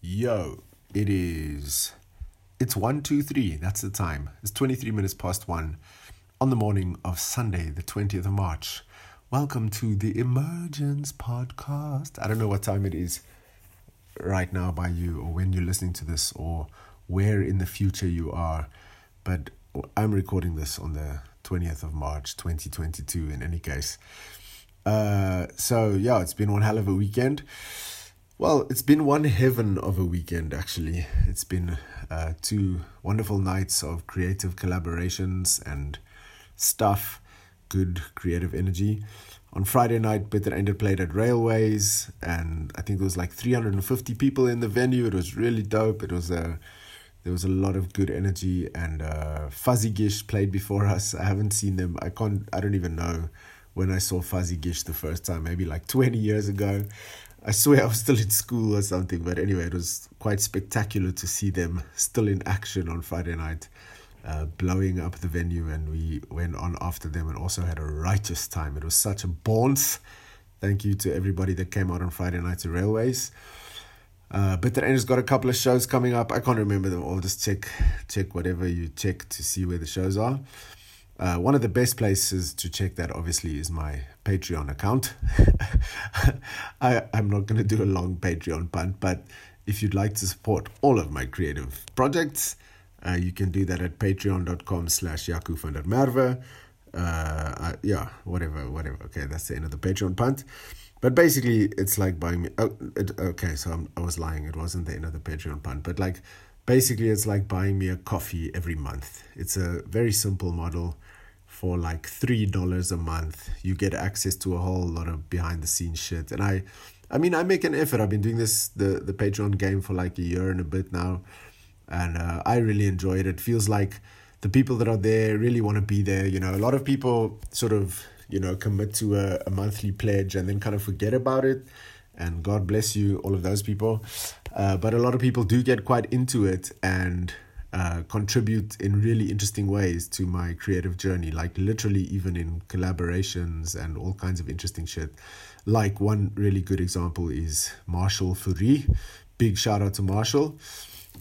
Yo, it is. It's 1, 2, 3. That's the time. It's 23 minutes past 1 on the morning of Sunday, the 20th of March. Welcome to the Emergence Podcast. I don't know what time it is right now by you, or when you're listening to this, or where in the future you are, but I'm recording this on the 20th of March 2022 in any case. Uh, so, yeah, it's been one hell of a weekend. Well, it's been one heaven of a weekend, actually. It's been uh, two wonderful nights of creative collaborations and stuff, good creative energy. On Friday night, Bitter Ender played at Railways, and I think there was like 350 people in the venue. It was really dope. It was a there was a lot of good energy, and uh, Fuzzy Gish played before us. I haven't seen them. I can't. I don't even know when I saw Fuzzy Gish the first time. Maybe like 20 years ago. I swear I was still in school or something, but anyway, it was quite spectacular to see them still in action on Friday night, uh, blowing up the venue, and we went on after them and also had a righteous time. It was such a bounce. Thank you to everybody that came out on Friday night to Railways. Uh, but the has got a couple of shows coming up. I can't remember them all. Just check check whatever you check to see where the shows are. Uh, one of the best places to check that, obviously, is my Patreon account. I, I'm not going to do a long Patreon punt, but if you'd like to support all of my creative projects, uh, you can do that at patreon.com slash Jaco van der Merwe. Uh, yeah, whatever, whatever. Okay, that's the end of the Patreon punt. But basically, it's like buying me. Oh, it, okay, so I'm, I was lying. It wasn't the end of the Patreon punt. But like, basically, it's like buying me a coffee every month. It's a very simple model. For like three dollars a month you get access to a whole lot of behind the scenes shit. And i i mean i make an effort. I've been doing this the the patreon game for like a year and a bit now. And uh, i really enjoy it. It feels like the people that are there really want to be there you know. A lot of people sort of you know commit to a, a monthly pledge and then kind of forget about it. And god bless you all of those people uh, but a lot of people do get quite into it and uh, contribute in really interesting ways to my creative journey, like literally even in collaborations and all kinds of interesting shit. Like one really good example is Marshall Fourie. Big shout out to Marshall,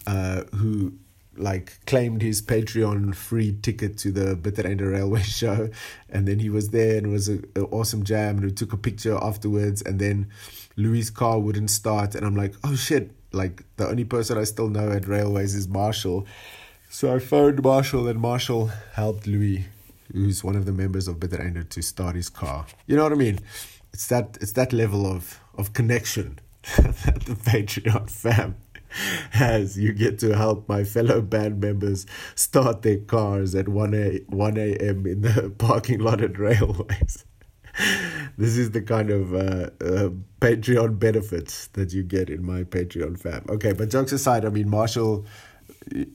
uh, who like claimed his Patreon free ticket to the Bitter Ender Railway show, and then he was there and it was an awesome jam, and we took a picture afterwards, and then Louis' car wouldn't start, and I'm like, oh shit, like the only person I still know at Railways is Marshall. So I phoned Marshall, and Marshall helped Louis, who's one of the members of Bitter Ender, to start his car. You know what I mean? It's that it's that level of of connection that the Patreon fam has. You get to help my fellow band members start their cars at 1 a 1 a.m. in the parking lot at Railways this is the kind of uh, uh, Patreon benefits that you get in my Patreon fam. Okay, but jokes aside, I mean, Marshall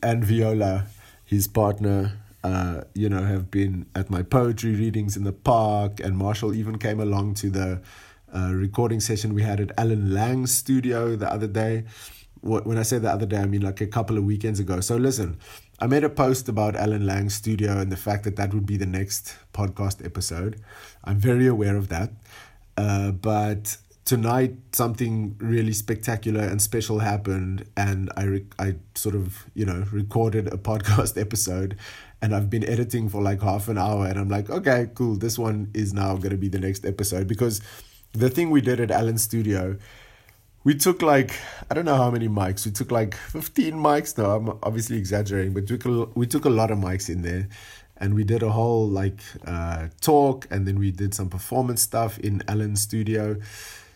and Viola, his partner, uh, you know, have been at my poetry readings in the park, and Marshall even came along to the uh, recording session we had at Alan Lang's studio the other day. When I say the other day, I mean like a couple of weekends ago. So listen, I made a post about Alan Lang's studio and the fact that that would be the next podcast episode. I'm very aware of that. Uh, but tonight, something really spectacular and special happened, and I, re- I sort of, you know, recorded a podcast episode. And I've been editing for like half an hour, and I'm like, okay, cool. This one is now going to be the next episode because the thing we did at Alan's studio we took like I don't know how many mics. We took like fifteen mics. No, I'm obviously exaggerating, but we took a, we took a lot of mics in there, and we did a whole like uh, talk, and then we did some performance stuff in Alan's studio.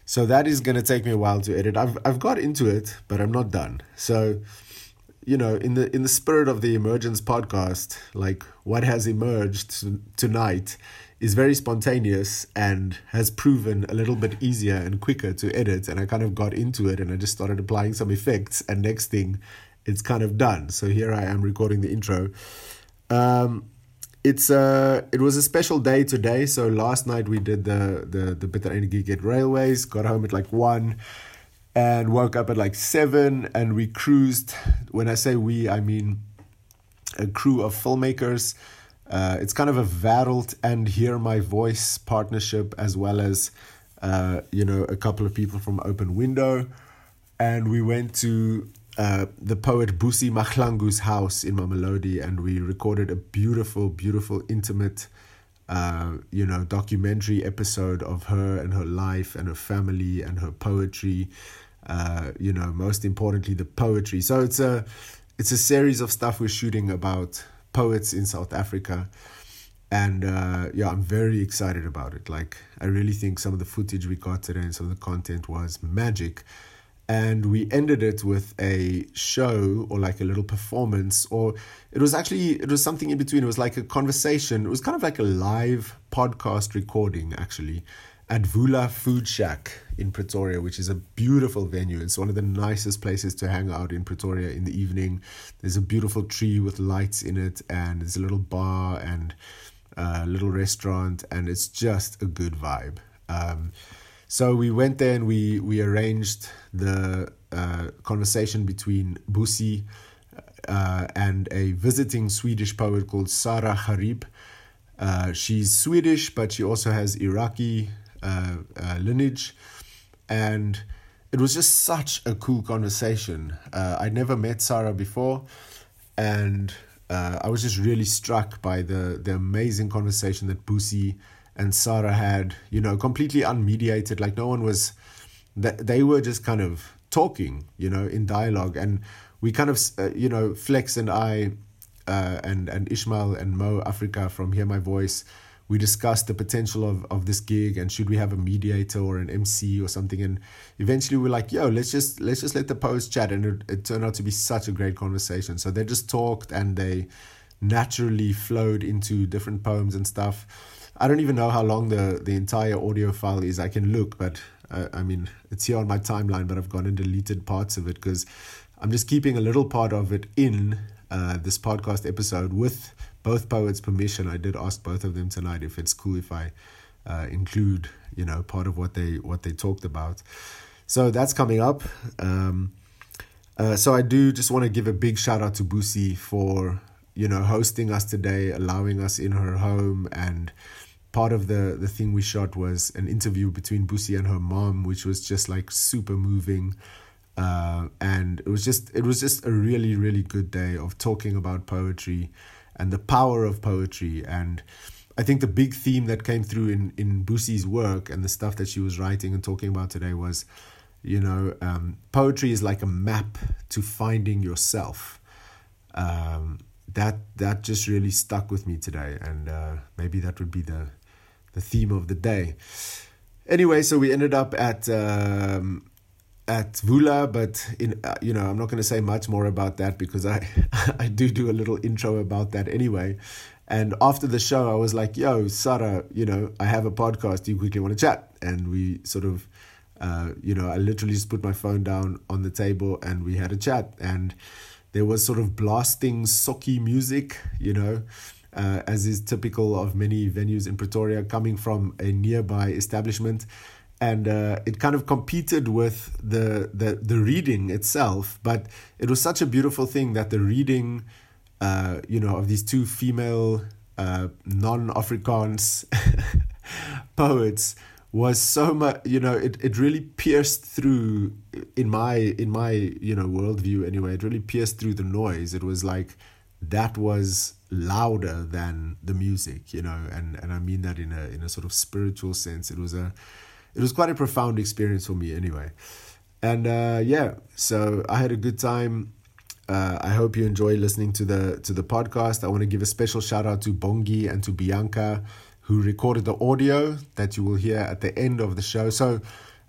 So that is gonna take me a while to edit. I've I've got into it, but I'm not done. So, you know, in the in the spirit of the Emergence podcast, like what has emerged tonight is very spontaneous and has proven a little bit easier and quicker to edit. And I kind of got into it and I just started applying some effects. And next thing, it's kind of done. So here I am recording the intro. Um, it's uh it was a special day today. So last night we did the the the Bitter Energy Get Railways. Got home at like one and woke up at like seven and we cruised. When I say we, I mean a crew of filmmakers uh, it's kind of a Wêreld and Hear My Voice partnership, as well as, uh, you know, a couple of people from Open Window. and we went to uh, the poet Busi Mahlangu's house in Mamelodi, and we recorded a beautiful, beautiful, intimate, uh, you know, documentary episode of her and her life and her family and her poetry. Uh, you know, most importantly, the poetry. So it's a, it's a series of stuff we're shooting about poets in South Africa, and uh, yeah, I'm very excited about it. Like, I really think some of the footage we got today and some of the content was magic. And we ended it with a show or like a little performance or it was actually it was something in between. It was like a conversation. It was kind of like a live podcast recording actually at Vula Food Shack in Pretoria which is a beautiful venue. It's one of the nicest places to hang out in Pretoria in the evening. There's a beautiful tree with lights in it and there's a little bar and a little restaurant and it's just a good vibe. Um, so we went there and we we arranged the uh, conversation between Busi uh, and a visiting Swedish poet called Sara Harib. Uh, she's Swedish, but she also has Iraqi uh, uh, lineage, and it was just such a cool conversation. Uh, I'd never met Sarah before, and I was just really struck by the the amazing conversation that Busi and Sarah had, you know, completely unmediated. Like no one was, That they were just kind of talking, you know, in dialogue, and we kind of, uh, you know, Flex and I, uh, and and Ishmael and Mo Africa from Hear My Voice, we discussed the potential of of this gig and should we have a mediator or an MC or something, and eventually we are like, yo, let's just let's just let the post chat, and it, it turned out to be such a great conversation. So they just talked and they naturally flowed into different poems and stuff I don't even know how long the, the entire audio file is. I can look, but uh, I mean, it's here on my timeline, but I've gone and deleted parts of it because I'm just keeping a little part of it in uh, this podcast episode with both poets' permission. I did ask both of them tonight if it's cool if I uh, include, you know, part of what they what they talked about. So that's coming up. Um, uh, so I do just want to give a big shout out to Busi for you know hosting us today, allowing us in her home and part of the the thing we shot was an interview between Busi and her mom, which was just like super moving. Uh, and it was just it was just a really really good day of talking about poetry and the power of poetry. And I think the big theme that came through in in Busi's work and the stuff that she was writing and talking about today was you know um, poetry is like a map to finding yourself. Um, that that just really stuck with me today. And uh, maybe that would be the the theme of the day. Anyway, so we ended up at um, at Vula, but in uh, you know I'm not going to say much more about that because I I do do a little intro about that anyway. And after the show, I was like, "Yo, Sara, you know, I have a podcast. Do you quickly want to chat?" And we sort of, uh, you know, I literally just put my phone down on the table and we had a chat. And there was sort of blasting sokkie music, you know, uh, as is typical of many venues in Pretoria, coming from a nearby establishment. And uh, it kind of competed with the, the, the reading itself, but it was such a beautiful thing that the reading, uh, you know, of these two female uh, non-Afrikaans poets was so much you know it, it really pierced through in my in my you know worldview anyway it really pierced through the noise it was like that was louder than the music, you know, and, and I mean that in a in a sort of spiritual sense. It was a it was quite a profound experience for me anyway. And uh, yeah, so I had a good time. Uh, I hope you enjoy listening to the to the podcast. I want to give a special shout out to Bongi and to Bianca who recorded the audio that you will hear at the end of the show. So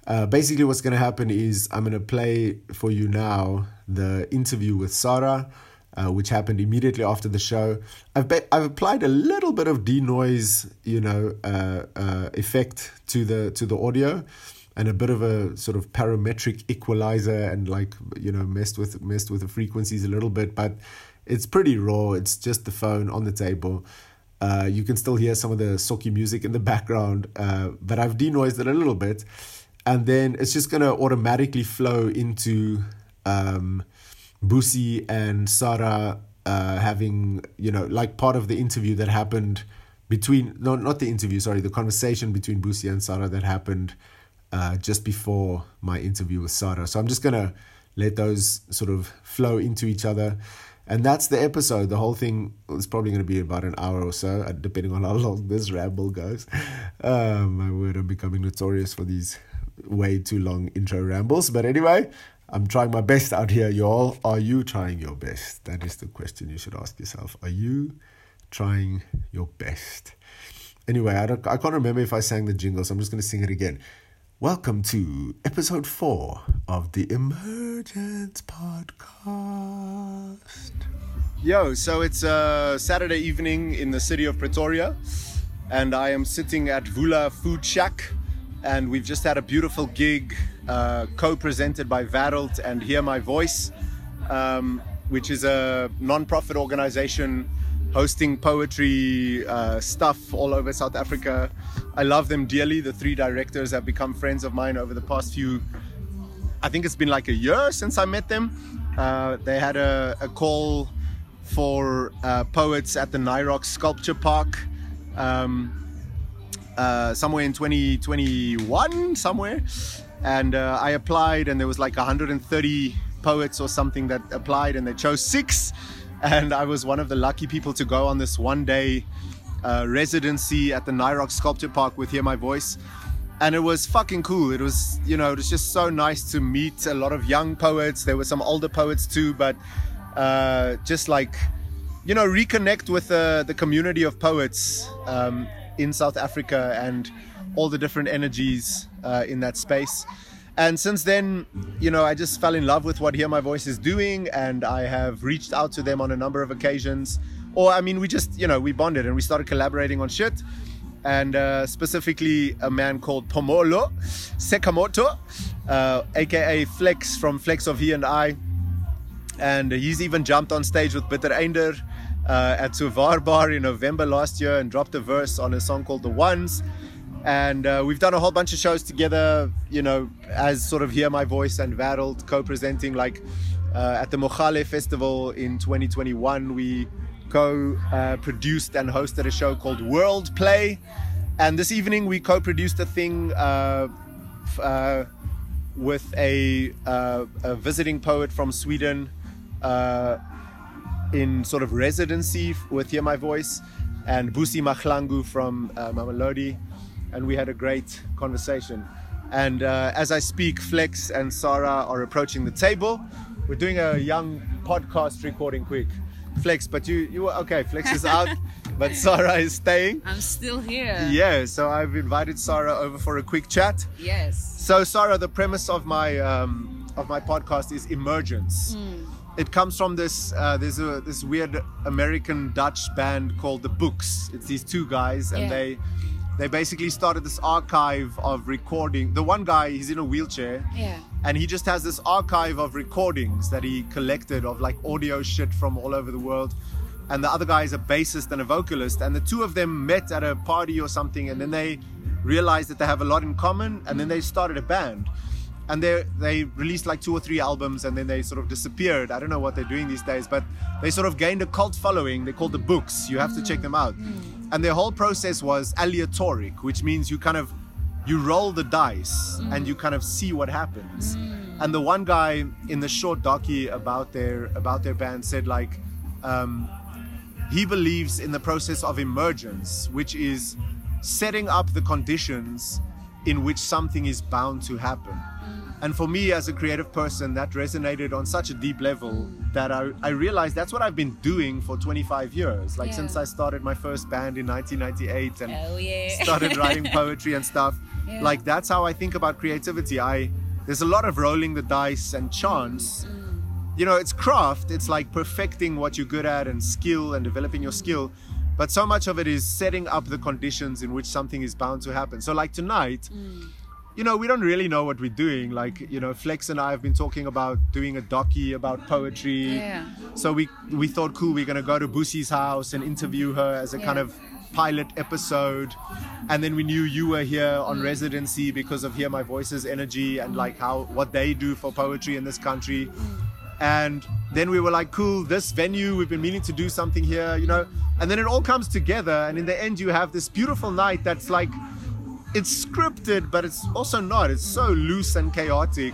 uh, basically, what's going to happen is I'm going to play for you now the interview with Sara uh, which happened immediately after the show. I've be- I've applied a little bit of denoise, you know, uh, uh, effect to the to the audio, and a bit of a sort of parametric equalizer, and like you know messed with messed with the frequencies a little bit, but it's pretty raw. It's just the phone on the table. Uh, you can still hear some of the sokkie music in the background, uh, but I've denoised it a little bit, and then it's just gonna automatically flow into. Um, Busi and Sara uh, having, you know, like part of the interview that happened between, no, not the interview, sorry, the conversation between Busi and Sara that happened uh, just before my interview with Sara. So I'm just gonna let those sort of flow into each other. And that's the episode. The whole thing is probably going to be about an hour or so, uh, depending on how long this ramble goes. Oh, my word, I'm becoming notorious for these way too long intro rambles. But anyway, I'm trying my best out here, y'all. Are you trying your best? That is the question you should ask yourself. Are you trying your best? Anyway, I, don't, I can't remember if I sang the jingle, so I'm just going to sing it again. Welcome to episode four of the Emergence Podcast. Yo, so it's a Saturday evening in the city of Pretoria, and I am sitting at Vula Food Shack, and we've just had a beautiful gig uh, co presented by Wêreld and Hear My Voice, um, which is a non profit organization hosting poetry uh, stuff all over South Africa. I love them dearly. The three directors have become friends of mine over the past few, I think it's been like a year since I met them. Uh, they had a, a call for uh, poets at the Nirox Sculpture Park um, uh, somewhere in 2021, somewhere. And uh, I applied, and there was like 130 poets or something that applied, and they chose six and I was one of the lucky people to go on this one day uh, residency at the Nirox Sculpture Park with Hear My Voice. And it was fucking cool. It was, you know, it was just so nice to meet a lot of young poets. There were some older poets too, but uh, just like, you know, reconnect with uh, the community of poets um, in South Africa and all the different energies uh, in that space. And since then you know i just fell in love with what hear my voice is doing and i have reached out to them on a number of occasions. Or i mean we just you know we bonded and we started collaborating on shit. And uh, specifically a man called Pomolo Sekamoto, uh, aka Flex from Flex of He and I. And he's even jumped on stage with Bitter Ender uh, at Suvar Bar in November last year and dropped a verse on a song called The Ones and uh, we've done a whole bunch of shows together you know as sort of hear my voice and Wêreld co-presenting like uh, at the Mohale festival in 2021 we co-produced and hosted a show called world play. And this evening we co-produced a thing uh, uh with a, uh, a, visiting poet from sweden uh, in sort of residency with hear my voice and busi mahlangu from mamelodi and we had a great conversation. And uh, as I speak, Flex and Sarah are approaching the table. We're doing a young podcast recording quick. Flex, but you, you okay? Flex is out, but Sarah is staying. I'm still here. Yeah, so I've invited Sarah over for a quick chat. Yes. So Sarah, the premise of my um, of my podcast is emergence. Mm. It comes from this. Uh, there's a this weird American Dutch band called the Books. It's these two guys, and yeah. they they basically started this archive of recording. The one guy, he's in a wheelchair. Yeah. And he just has this archive of recordings that he collected of like audio shit from all over the world. And the other guy is a bassist and a vocalist. And the two of them met at a party or something. And then they realized that they have a lot in common. And then they started a band. And they they released like two or three albums and then they sort of disappeared. I don't know what they're doing these days, but they sort of gained a cult following. They're called the Books. You have to check them out. Mm and their whole process was aleatoric which means you kind of you roll the dice mm. and you kind of see what happens mm. and the one guy in the short docu about their about their band said like um, he believes in the process of emergence which is setting up the conditions in which something is bound to happen and for me, as a creative person, that resonated on such a deep level that I, I realized that's what I've been doing for 25 years. Like yeah. since I started my first band in 1998 and oh, yeah. started writing poetry and stuff. Yeah. Like that's how I think about creativity. I there's a lot of rolling the dice and chance. Mm. You know, it's craft. It's like perfecting what you're good at and skill and developing your skill. But so much of it is setting up the conditions in which something is bound to happen. So like tonight. Mm you know, we don't really know what we're doing. Like, you know, Flex and I have been talking about doing a docu about poetry. Yeah. So we we thought, cool, we're gonna go to Busi's house and interview her as a yeah. kind of pilot episode. And then we knew you were here on residency because of Hear My Voice's energy and like how what they do for poetry in this country. And then we were like, cool, this venue, we've been meaning to do something here, you know. And then it all comes together, and in the end, you have this beautiful night that's like it's scripted, but it's also not. It's so loose and chaotic,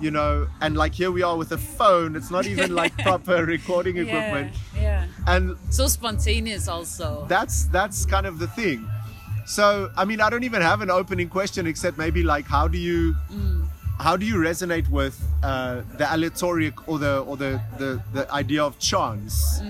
you know. And like here we are with a phone. It's not even like proper recording equipment. Yeah, yeah. And So spontaneous, also. that's that's kind of the thing. So I mean, I don't even have an opening question except maybe like, how do you how do you resonate with uh, the aleatoric or the or the the, the idea of chance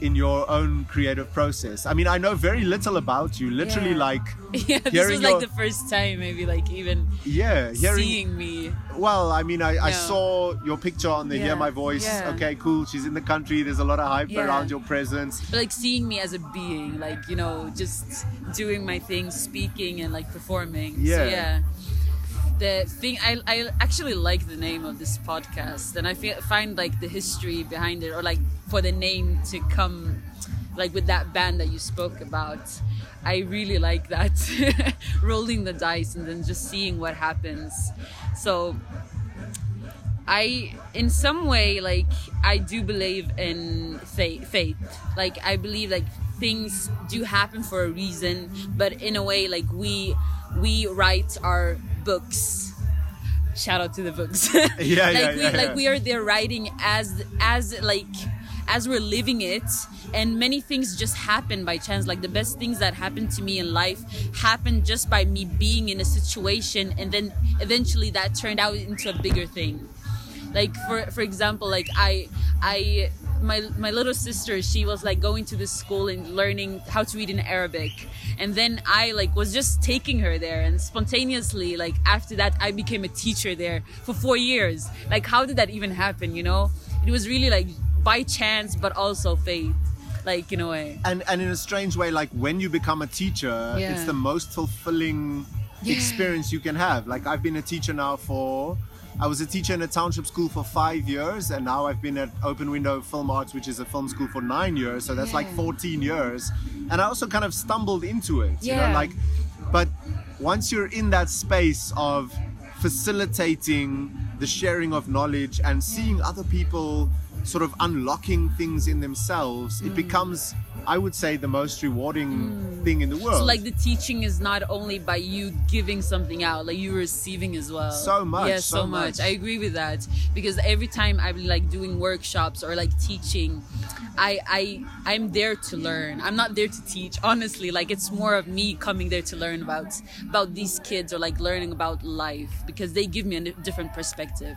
in your own creative process? I mean, I know very little about you. Literally, Yeah. like yeah, this was like your- the first time, maybe like even yeah, hearing. seeing me. Well, I mean, I, I saw your picture on the Hear My Voice. yeah. Okay, cool. She's in the country. There's a lot of hype Yeah. around your presence. But like seeing me as a being, like you know, just doing my thing, speaking and like performing. Yeah. So, yeah. The thing I, I actually like the name of this podcast, and I feel, find like the history behind it, or like for the name to come, like with that band that you spoke about. I really like that rolling the dice and then just seeing what happens. So I, in some way, like I do believe in faith. Faith, like I believe like things do happen for a reason, but in a way, like we we write our books. Shout out to the books. Yeah, like yeah, we yeah, like we are there writing as as like as we're living it. And many things just happen by chance. Like the best things that happened to me in life happened just by me being in a situation. And then eventually that turned out into a bigger thing like for for example like i i my my little sister she was like going to this school and learning how to read in arabic. And then i like was just taking her there. And spontaneously like after that i became a teacher there for four years. Like how did that even happen you know? It was really like by chance but also fate. Like in a way. And and in a strange way like when you become a teacher Yeah. it's the most fulfilling Yeah. experience you can have. Like i've been a teacher now for i was a teacher in a township school for five years and now i've been at open window film arts which is a film school for nine years so that's like 14 years. And i also kind of stumbled into it you know like but once you're in that space of facilitating the sharing of knowledge and seeing other people sort of unlocking things in themselves, Mm. it becomes, I would say, the most rewarding mm. thing in the world. so like the teaching is not only by you giving something out like you receiving as well So much, yeah so so, much. much. i agree with that because every time i'm like doing workshops or like teaching i i i'm there to learn i'm not there to teach honestly like it's more of me coming there to learn about about these kids or like learning about life because they give me a different perspective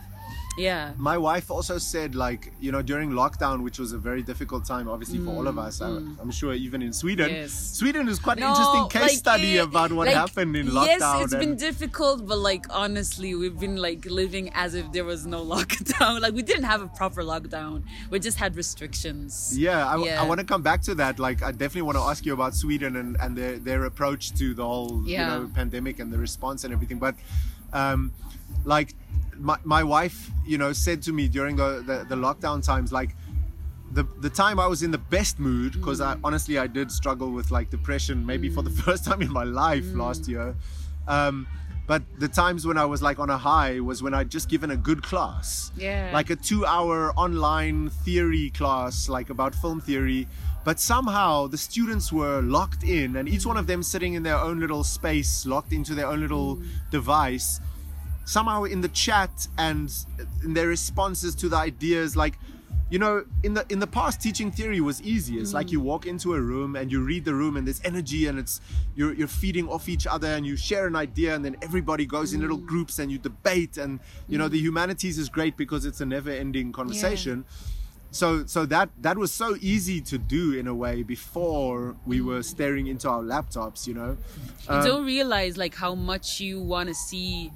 yeah my wife also said like you know during lockdown which was a very difficult time obviously for all of us I, i'm sure even in sweden Mm, Yes. sweden is quite an interesting case like, study eh, about what like, happened in lockdown Yes, it's been difficult, but like honestly, we've been like living as if there was no lockdown. Like we didn't have a proper lockdown. We just had restrictions. Yeah, I, Yeah. want to come back to that. Like, I definitely want to ask you about Sweden and, and their, their approach to the whole, you know, pandemic and the response and everything. But, um, like, my, my wife, you know, said to me during the, the, the lockdown times, like, the, the time I was in the best mood, because I mm. honestly I did struggle with like depression maybe for the mm. first time in my life mm. last year. Um, but the times when I was like on a high was when I'd just given a good class. Yeah. like a two hour online theory class like about film theory. But somehow the students were locked in and each one of them sitting in their own little space locked into their own little device somehow in the chat and in their responses to the ideas like you know in the in the past teaching theory was easy. It's like mm. you walk into a room and you read the room and there's energy and it's you're, you're feeding off each other and you share an idea and then everybody goes in little mm. groups and you debate and you know mm. the humanities is great because it's a never ending conversation. So so that that was so easy to do in a way before we were staring into our laptops you know? You Um, don't realize like how much you want to see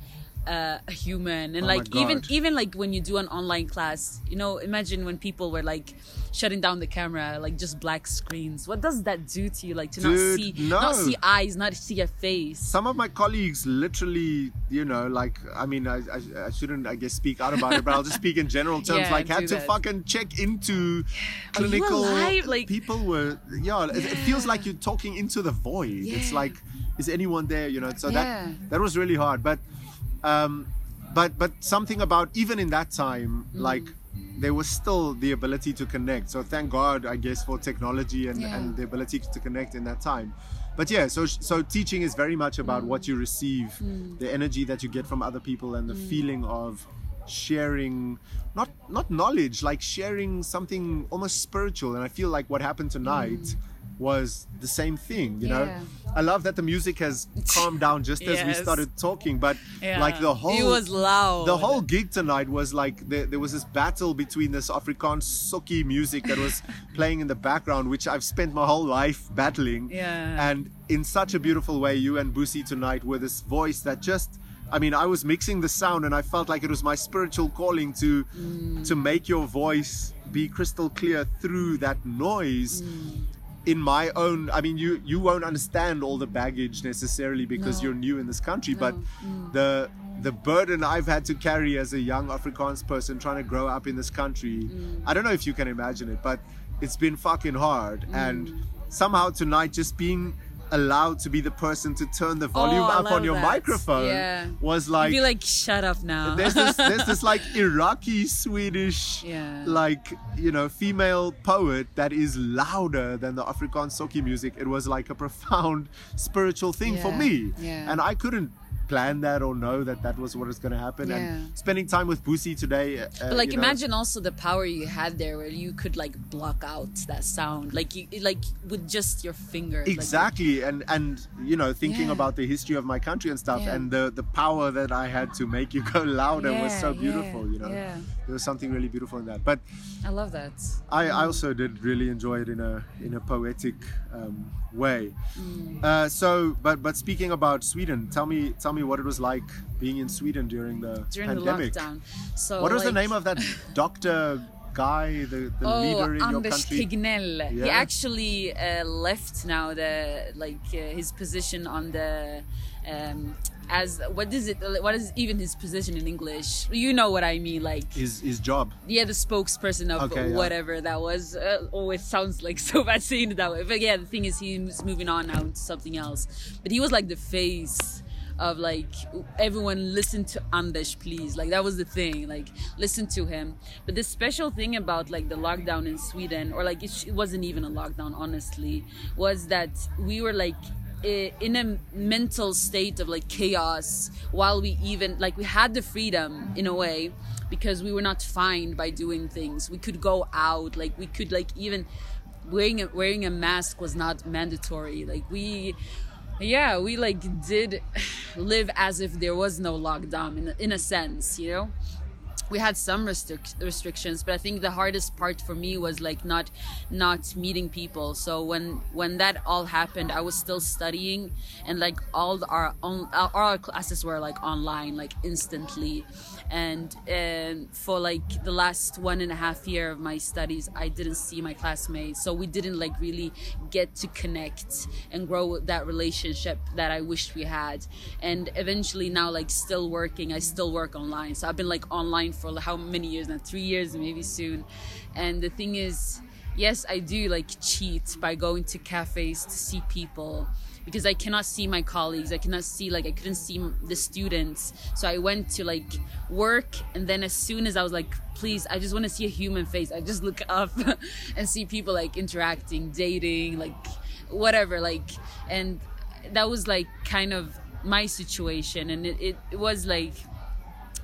uh, a human. And Oh like even even like when you do an online class you know imagine when people were like shutting down the camera like just black screens. What does that do to you? Like to not see no. not see eyes not see a face. Some of my colleagues literally you know like i mean I, I, I shouldn't i guess speak out about it but i'll just speak in general terms Yeah, like had to that. fucking check into Are clinical? Like- people were yeah, It, it feels like you're talking into the void. It's like is anyone there? You know so Yeah. that that was really hard. But um but but something about even in that time Mm. like there was still the ability to connect so thank god i guess for technology and, Yeah. and the ability to connect in that time but yeah, so so teaching is very much about Mm. what you receive, the energy that you get from other people, and the Mm. feeling of sharing not not knowledge like sharing something almost spiritual and i feel like what happened tonight was the same thing you Mm. Yeah. know i love that the music has calmed down just as we started talking but Yeah. like the whole It was loud. the whole gig tonight was like there, there was this battle between this Afrikaans Sokkie music that was playing in the background, which I've spent my whole life battling. Yeah. And in such a beautiful way, you and Busi tonight were this voice that just. I mean, I was mixing the sound, and I felt like it was my spiritual calling to to make your voice be crystal clear through that noise in my own i mean you you won't understand all the baggage necessarily because No. you're new in this country but Mm. the the burden i've had to carry as a young afrikaans person trying to grow up in this country Mm. i don't know if you can imagine it but it's been fucking hard Mm. and somehow tonight just being allowed to be the person to turn the oh, volume Oh, up on your that. microphone Yeah. was like feel like shut up now. there's this there's this like Iraqi Swedish Yeah. like you know female poet that is louder than the Afrikaans Sokkie music. It was like a profound spiritual thing for me, yeah. and I couldn't plan that or know that that was what was going to happen. Yeah. And spending time with Busi today, uh, But like, you know, imagine also the power you had there, where you could like block out that sound, like you, like with just your finger. like- exactly and and you know thinking Yeah. about the history of my country and stuff Yeah. and the the power that i had to make you go louder was Yeah, so yeah, beautiful you know yeah. there was something really beautiful in that but I love that. I, I also did really enjoy it in a in a poetic um, way. Mm. Uh, so, but but speaking about Sweden, tell me tell me what it was like being in Sweden during the During pandemic. the lockdown. So What was the name of that doctor guy, the, the Oh, leader in your Anders country? Tegnell. He actually uh, left now the like uh, his position on the um, as what is it? What is even his position in English? You know what I mean, like His his job. yeah, the spokesperson of Okay, yeah. whatever that was. Uh, oh, it sounds like so bad saying it that way. But yeah, the thing is, he's moving on now to something else. But he was like the face of like everyone listen to Anders, please. Like that was the thing. Like listen to him. But the special thing about like the lockdown in Sweden, or like it, it wasn't even a lockdown, honestly, was that we were like in a mental state of like chaos while we even like we had the freedom in a way because we were not fined by doing things. We could go out like we could like even wearing a, wearing a mask was not mandatory. Like we yeah we like did live as if there was no lockdown in, in a sense you know we had some restric- restrictions but i think the hardest part for me was like not not meeting people. So when when that all happened i was still studying and like all our all our classes were like online like instantly and and for like the last one and a half year of my studies i didn't see my classmates. So we didn't like really get to connect and grow that relationship that i wished we had. And eventually now like still working i still work online. So i've been like online for how many years now? Three years maybe soon. And the thing is yes i do like cheat by going to cafes to see people because I cannot see my colleagues. I cannot see like I couldn't see the students. So I went to like work, and then as soon as I was like, please, I just want to see a human face. I just look up and see people like interacting, dating, like whatever, like, and that was like kind of my situation, and it, it, was like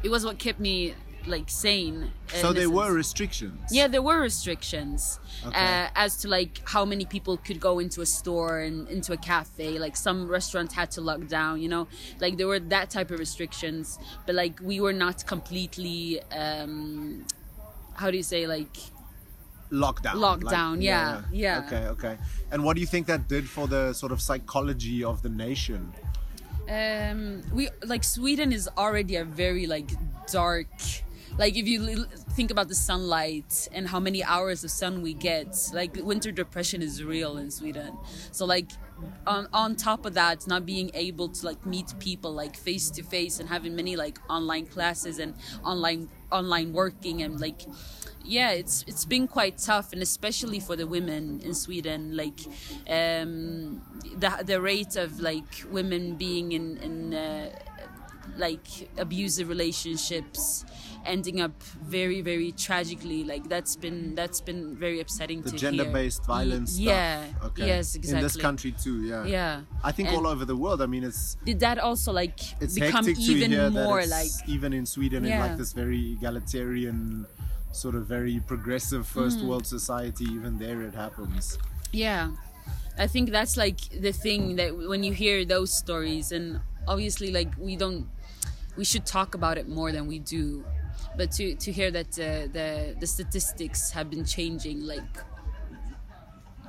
it was what kept me like sane. So there were restrictions. Yeah, there were restrictions Okay. uh, as to like how many people could go into a store and into a cafe. Like some restaurants had to lock down, you know, like there were that type of restrictions. But like we were not completely, um, how do you say, like Lockdown. Lockdown, yeah, yeah. Okay, okay. And what do you think that did for the sort of psychology of the nation? um we like sweden is already a very like dark like if you think about the sunlight and how many hours of sun we get like winter depression is real in sweden. So like on, on top of that not being able to like meet people like face to face and having many like online classes and online online working and like yeah it's it's been quite tough and especially for the women in sweden like um the the rate of like women being in in uh, like abusive relationships ending up very very tragically like that's been that's been very upsetting The to gender-based violence. Y- stuff. yeah Okay. yes exactly In this country too. Yeah. yeah I think And all over the world. I mean, it's did that also like it's become even hear more like even in Sweden in like this very egalitarian, sort of very progressive first Mm. world society. Even there, it happens. Yeah, I think that's like the thing that when you hear those stories, and obviously, like we don't, we should talk about it more than we do. But to to hear that uh, the the statistics have been changing, like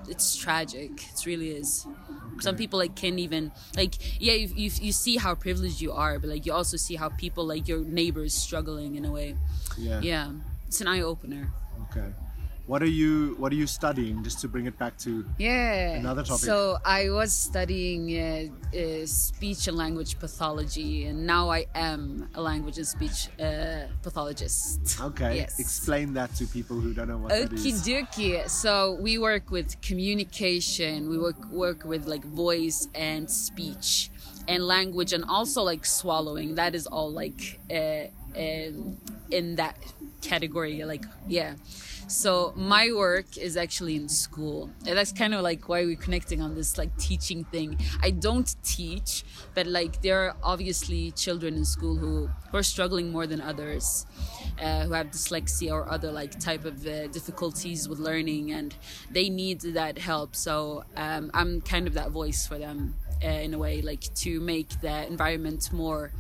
it's tragic. It really is. Some people like can't even like yeah you, you you see how privileged you are, but like you also see how people like your neighbors struggling in a way. Yeah. Yeah, it's an eye opener. Okay. What are you What are you studying? Just to bring it back to Yeah. Another topic. So I was studying uh, uh, speech and language pathology, and now I am a language and speech uh, pathologist. okay. Yes. Explain that to people who don't know what that Okie is. dokie. So we work with communication. We work work with like voice and speech and language, and also like swallowing. That is all like uh, um in that category. Like yeah. So my work is actually in school. And that's kind of like why we're connecting on this like teaching thing. I don't teach, but like there are obviously children in school who, who are struggling more than others, uh, who have dyslexia or other like type of uh, difficulties with learning, and they need that help. So um, I'm kind of that voice for them uh, in a way, like to make the environment more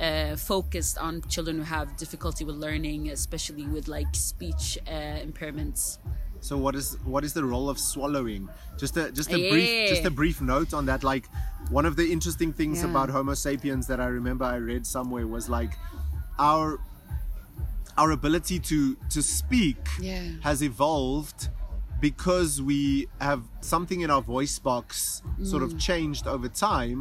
uh, focused on children who have difficulty with learning, especially with like speech uh, impairments. So what is what is the role of swallowing? Just a just a Yeah. brief just a brief note on that. Like one of the interesting things Yeah. about Homo sapiens that I remember I read somewhere was like our our ability to to speak Yeah. has evolved because we have something in our voice box sort Mm. of changed over time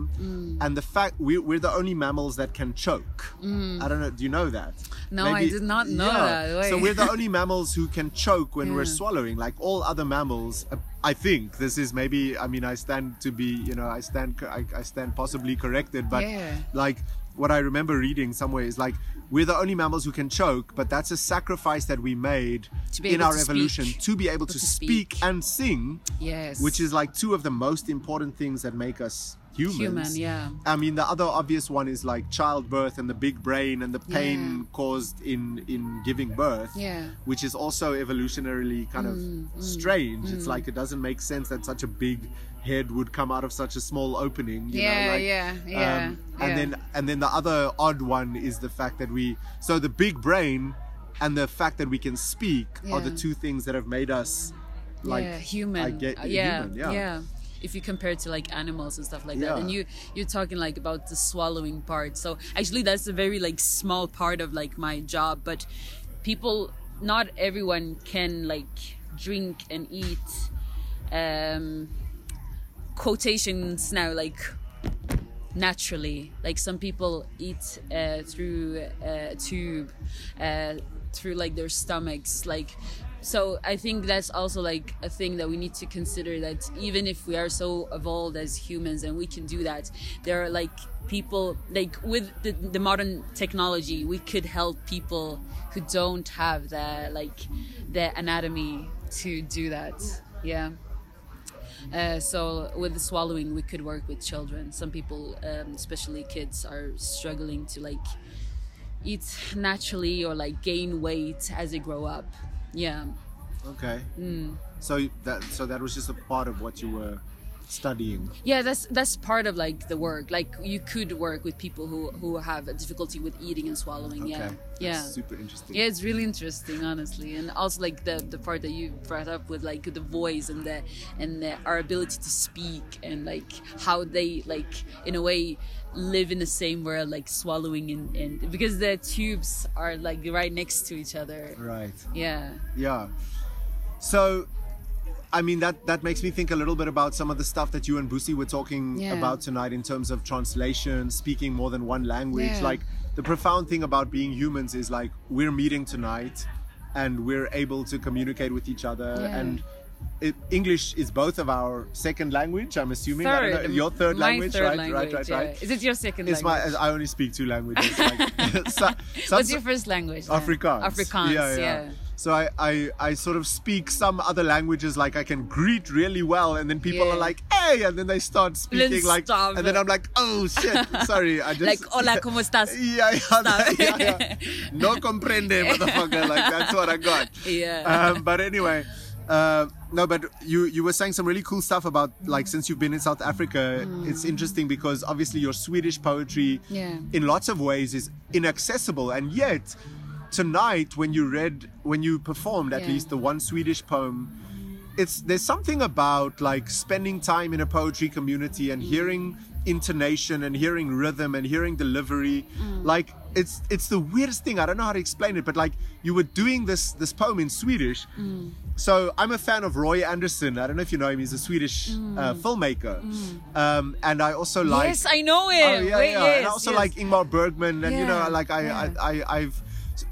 and the fact we, we're the only mammals that can choke i don't know do you know that Mm. No, I did not know that. so we're the only mammals who can choke when we're swallowing like all other mammals uh, i think this is maybe i mean i stand to be you know i stand i, I stand possibly corrected but Yeah. like what i remember reading somewhere is like we're the only mammals who can choke but that's a sacrifice that we made in our evolution speak. to be able to, to speak. speak. and sing Yes. which is like two of the most important things that make us humans. Human, yeah. I mean, the other obvious one is like childbirth and the big brain and the pain Yeah. caused in in giving birth. Yeah. Which is also evolutionarily kind of Mm, strange. It's like it doesn't make sense that such a big head would come out of such a small opening. You Yeah, know, like, yeah, yeah, and yeah. then and then the other odd one is the fact that we so the big brain and the fact that we can speak are the two things that have made us like yeah, human. I get Uh, yeah, human, yeah. If you compare it to like animals and stuff like Yeah. that, and you you're talking like about the swallowing part. So actually, that's a very like small part of like my job. But people, not everyone can like drink and eat. Um, quotations now like naturally. Like some people eat uh, through a tube uh, through like their stomachs like so i think that's also like a thing that we need to consider that even if we are so evolved as humans and we can do that there are like people like with the, the modern technology we could help people who don't have the like the anatomy to do that. Yeah uh, so with the swallowing, we could work with children. Some people, um, especially kids, are struggling to like eat naturally or like gain weight as they grow up. Yeah. Okay. Mm. So that so that was just a part of what you were studying. yeah that's that's part of like the work like you could work with people who who have a difficulty with eating and swallowing Okay. yeah That's yeah super interesting. yeah it's really interesting honestly and also like the the part that you brought up with like the voice and the and the, our ability to speak and like how they like in a way live in the same world like swallowing and, and because the tubes are like right next to each other Right. yeah Yeah. So I mean that that makes me think a little bit about some of the stuff that you and Busi were talking Yeah. about tonight in terms of translation, speaking more than one language. Yeah. Like the profound thing about being humans is like we're meeting tonight and we're able to communicate with each other Yeah. and English is both of our second language. I'm assuming. Third. know, your third My language, third right? language, right, right, yeah. right. Is it your second It's language? my. I only speak two languages. Like, so, What's your first language? then? Afrikaans. Afrikaans, yeah. So I, I, I sort of speak some other languages, like I can greet really well, and then people Yeah. are like, "Hey," and then they start speaking like, stop. and then I'm like, "Oh shit, sorry, I just Like, hola, ¿cómo estás? Yeah, yeah, yeah, yeah. No comprende, motherfucker. Like that's what I got. Yeah. Um, but anyway, uh, no, but you you were saying some really cool stuff about like since you've been in South Africa, mm. it's interesting because obviously your Swedish poetry, Yeah. in lots of ways, is inaccessible, and yet tonight when you read when you performed at Yeah. least the one Swedish poem. It's there's something about like spending time in a poetry community and mm. hearing intonation and hearing rhythm and hearing delivery. Mm. Like it's it's the weirdest thing. I don't know how to explain it but like you were doing this this poem in swedish so i'm a fan of roy andersson i don't know if you know him he's a swedish uh, filmmaker um, and i also like yes, I know him. Oh yeah, Wait, yeah. yes, and I also yes. like Ingmar Bergman, and you know, like I, yeah. I, I, I've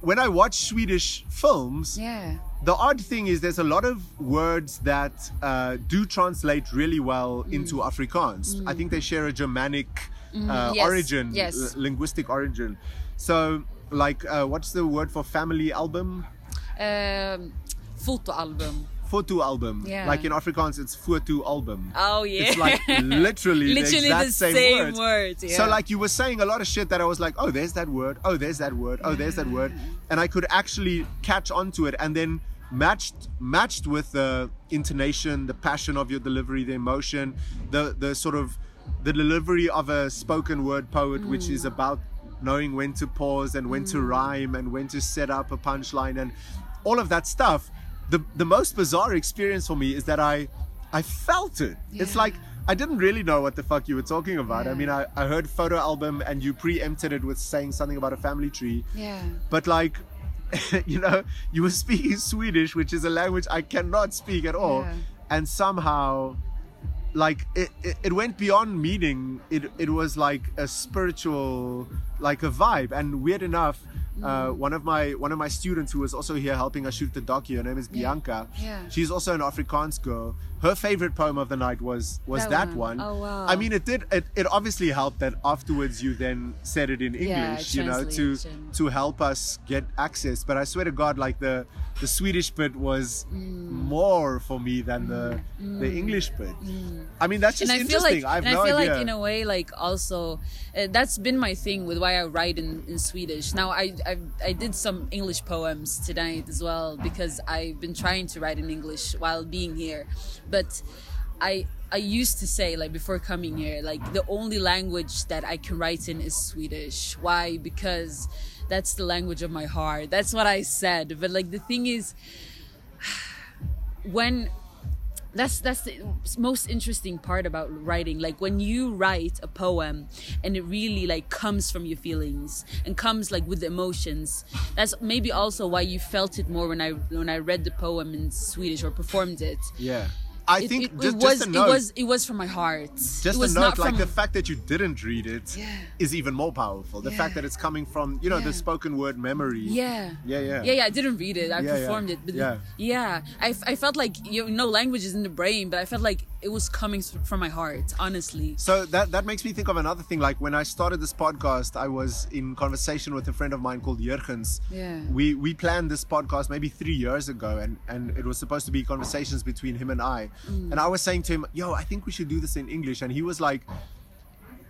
when I watch Swedish films, Yeah. the odd thing is there's a lot of words that uh, do translate really well Mm. into Afrikaans. I think they share a Germanic uh, Mm-hmm. Yes, origin, yes. linguistic origin. So, like, uh, what's the word for family album? Um, fotoalbum. Foto album. Yeah. Like in Afrikaans, it's foto album. Oh yeah. It's like literally, Literally the exact the same, same words. words, yeah. So like you were saying a lot of shit that I was like, oh, there's that word. Oh, there's that word. Oh, there's that word, and I could actually catch onto it, and then matched matched with the intonation, the passion of your delivery, the emotion, the the sort of the delivery of a spoken word poet, which Mm. is about knowing when to pause and when to rhyme and when to set up a punchline and all of that stuff. The the most bizarre experience for me is that I I felt it. It's like I didn't really know what the fuck you were talking about. I mean, I, I heard photo album and you preempted it with saying something about a family tree. Yeah. But like, you know, you were speaking Swedish, which is a language I cannot speak at all. Yeah. And somehow, like, it, it, it went beyond meaning. It, it was like a spiritual, like a vibe. And weird enough. Uh, one of my one of my students who was also here helping us shoot the docu, her name is Bianca. Yeah. She's also an Afrikaans girl. Her favorite poem of the night was was that, That one. one. Oh, wow. I mean, it did. It, it obviously helped that afterwards you then said it in Yeah, English, you know, to to help us get access. But I swear to God, like the the Swedish bit was Mm. more for me than the the English bit. I mean, that's just and I feel interesting. like, I have and no I feel idea. like in a way, like also, uh, that's been my thing with why I write in, in Swedish. Now I, I I did some English poems tonight as well because I've been trying to write in English while being here, but I I used to say like before coming here, like the only language that I can write in is Swedish. Why? Because that's the language of my heart. That's what I said. But like the thing is, when that's that's the most interesting part about writing like when you write a poem and it really like comes from your feelings and comes like with the emotions that's maybe also why you felt it more when i when i read the poem in swedish or performed it yeah. I think it, just, it was a note, it was it was from my heart just a was note, not like the fact that you didn't read it is Yeah. even more powerful. The Yeah. fact that it's coming from you know the spoken word memory. yeah Yeah, yeah. yeah yeah i didn't read it i Yeah, yeah. performed it but Yeah. yeah I, I felt like you know language is in the brain but i felt like it was coming from my heart honestly So that that makes me think of another thing. Like when I started this podcast, I was in conversation with a friend of mine called Jurgens. Yeah. We we planned this podcast maybe three years ago, and and it was supposed to be conversations between him and I. Mm. And I was saying to him, "Yo, I think we should do this in English," and he was like.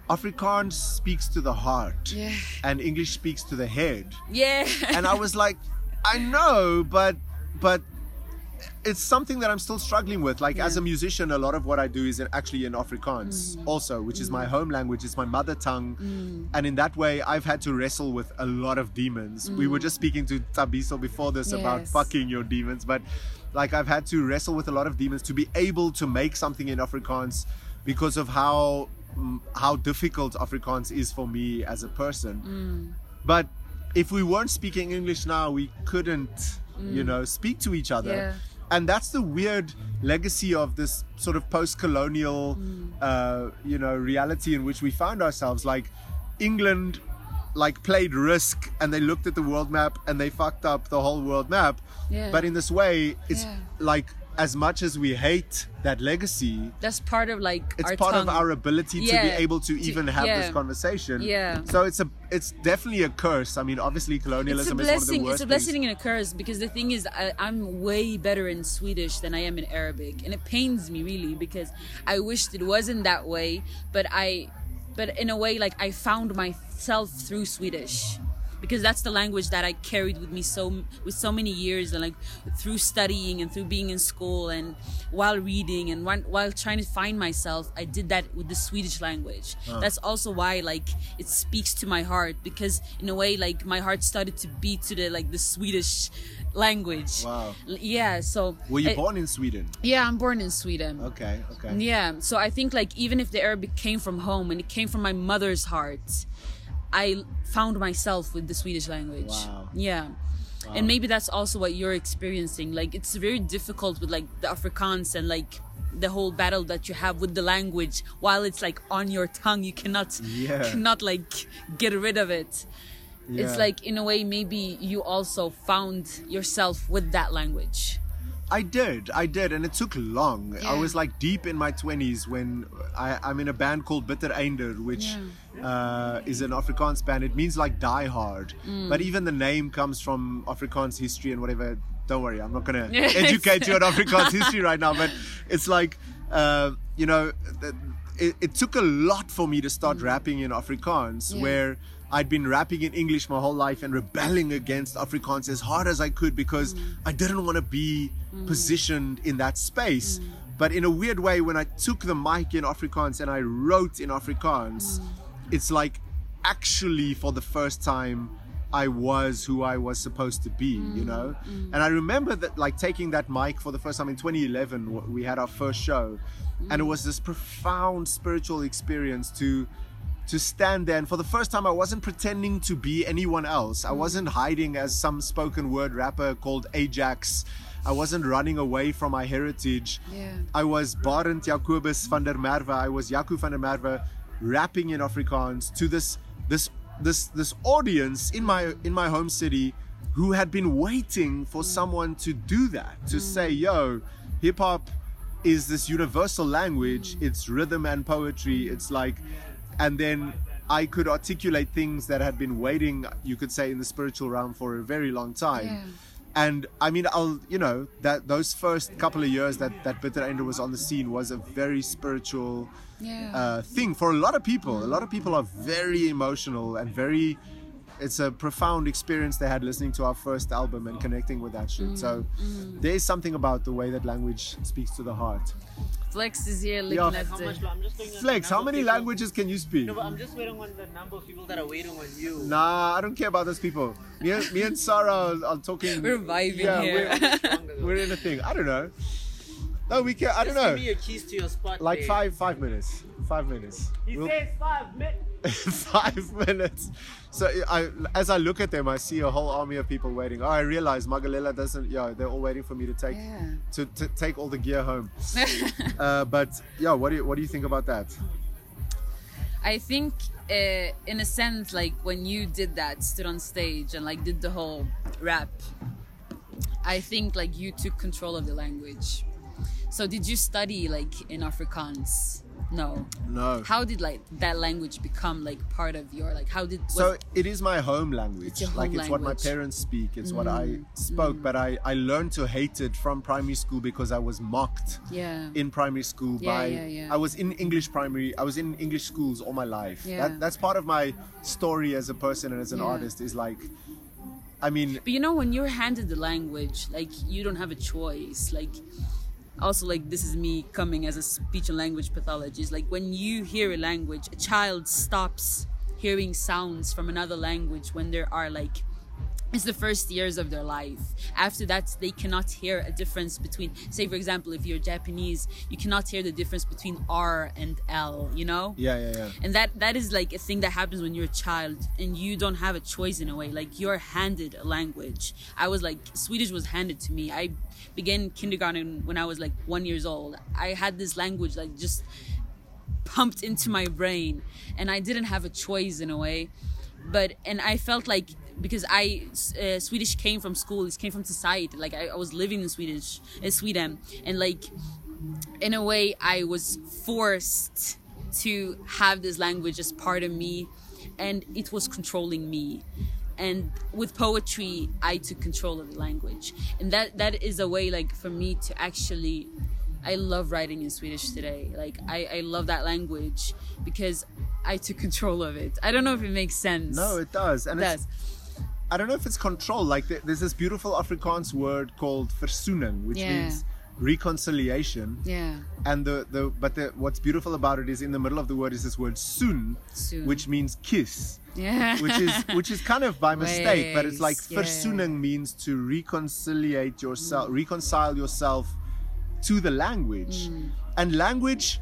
Afrikaans speaks to the heart, Yeah. and English speaks to the head. yeah And I was like, I know, but but it's something that I'm still struggling with. Like as a musician, a lot of what I do is actually in Afrikaans, mm. also, which is my mm. home language, it's my mother tongue, mm. and in that way, I've had to wrestle with a lot of demons. We were just speaking to Thabiso before this about fucking your demons, but like I've had to wrestle with a lot of demons to be able to make something in Afrikaans because of how mm, how difficult Afrikaans is for me as a person. But if we weren't speaking English now, we couldn't, you know, speak to each other. Yeah. And that's the weird legacy of this sort of post-colonial, uh, you know, reality in which we found ourselves. Like England, like played Risk, and they looked at the world map and they fucked up the whole world map. Yeah. But in this way, it's Yeah. like as much as we hate that legacy, That's part of like it's our part of our ability to Yeah, be able to to- even have this conversation. Yeah. So it's a it's definitely a curse. I mean, obviously it's a colonialism is one of the blessing. worst It's a blessing things. and a curse because the thing is, I, I'm way better in Swedish than I am in Arabic, and it pains me really because I wished it wasn't that way. But I, but in a way, like I found myself through Swedish because that's the language that I carried with me so with so many years and like through studying and through being in school and while reading and while, while trying to find myself I did that with the Swedish language that's also why like it speaks to my heart because in a way like my heart started to beat to the like the Swedish language Wow. Yeah so Were you I- born in Sweden? yeah I'm born in Sweden Okay, okay. yeah, so I think like even if the Arabic came from home and it came from my mother's heart, I found myself with the Swedish language. Wow. Yeah. And maybe that's also what you're experiencing. Like it's very difficult with like the Afrikaans and like the whole battle that you have with the language while it's like on your tongue you cannot Yeah. cannot like get rid of it. Yeah. It's like in a way maybe you also found yourself with that language. I did, I did, and it took long. I was like deep in my twenties when I, I'm in a band called Bitter Ender, which uh, is an Afrikaans band. It means like die hard, Mm. but even the name comes from Afrikaans history and whatever. Don't worry, I'm not gonna educate you on Afrikaans history right now, but it's like uh, you know, it, it took a lot for me to start rapping in Afrikaans, Mm. Yeah. where I'd been rapping in English my whole life and rebelling against Afrikaans as hard as I could because mm. I didn't want to be mm. positioned in that space. Mm. But in a weird way, when I took the mic in Afrikaans and I wrote in Afrikaans, it's like actually for the first time I was who I was supposed to be, you know? And I remember that like taking that mic for the first time in 2011, we had our first show, and it was this profound spiritual experience to to stand there and for the first time I wasn't pretending to be anyone else. I hmm. wasn't hiding as some spoken word rapper called Ajax. I wasn't running away from my heritage. Yeah. I was Barend Jacobus van der Merwe. I was Jaco van der Merwe rapping in Afrikaans to this this this this audience in my in my home city who had been waiting for hmm. someone to do that to hmm. say yo hip hop is this universal language it's rhythm and poetry it's like and then I could articulate things that had been waiting you could say in the spiritual realm for a very long time Yeah. and I mean, I'll you know that those first couple of years that that Bitter Ender was on the scene was a very spiritual Yeah. uh, thing for a lot of people. A lot of people are very emotional and very. It's a profound experience they had listening to our first album and connecting with that shit. So mm-hmm. mm-hmm. there is something about the way that language speaks to the heart. Flex is here looking Yeah. at How the much? I'm just going on Flex, how many people- languages can you speak? No, but I'm just waiting on the number of people that are waiting on you. Nah, I don't care about those people. Me and, me and Sarah are, are talking. We're vibing yeah, here. We're, we're in a thing. I don't know. No, we can't. I don't Just know. Give me your keys to your spot. Like babe. five five minutes. Five minutes. He We'll- says five minutes. five minutes. So I, as I look at them, I see a whole army of people waiting. Oh, I realize Magalela doesn't. Yeah, they're all waiting for me to take Yeah. to, to take all the gear home. uh, but yeah, what do you what do you think about that? I think, uh, in a sense, like when you did that, stood on stage and like did the whole rap, I think like you took control of the language. So did you study like in Afrikaans? No. No. How did like that language become like part of your like? How did So it is my home language. It's your like home it's what my. Mm, parents speak. It's what I spoke. But I I learned to hate it from primary school because I was mocked. yeah in primary school Yeah, by yeah, yeah. I was in English primary I was in English schools all my life Yeah. that, that's part of my story as a person and as an artist is like I mean But you know, when you're handed the language, like you don't have a choice. Like, also, like this is me coming as a speech and language pathologist. Like when you hear a language, a child stops hearing sounds from another language when there are like it's the first years of their life. After that, they cannot hear a difference between, say, for example, if you're Japanese, you cannot hear the difference between R and L, you know? yeah yeah yeah. And that that is like a thing that happens when you're a child and you don't have a choice in a way. Like you're handed a language. I was like swedish was handed to me. I began kindergarten when i was like one years old. I had this language like just pumped into my brain and i didn't have a choice in a way. But and i felt like because I uh, Swedish came from school. It came from society. Like I, I was living in Swedish, in Sweden, and like in a way, I was forced to have this language as part of me, and it was controlling me. And with poetry, I took control of the language, and that that is a way, like for me to actually. I love writing in Swedish today. Like I, I love that language because I took control of it. I don't know if it makes sense. No, it does, and It it's, does. I don't know if it's control. Like th- there's this beautiful Afrikaans word called versoening, which Yeah. means reconciliation. Yeah. And the, the but the what's beautiful about it is in the middle of the word is this word soon, Soon. which means kiss. Yeah. Which is which is kind of by mistake, but it's like Ways, yeah. means to reconciliate yourself, reconcile yourself to the language. Mm. And language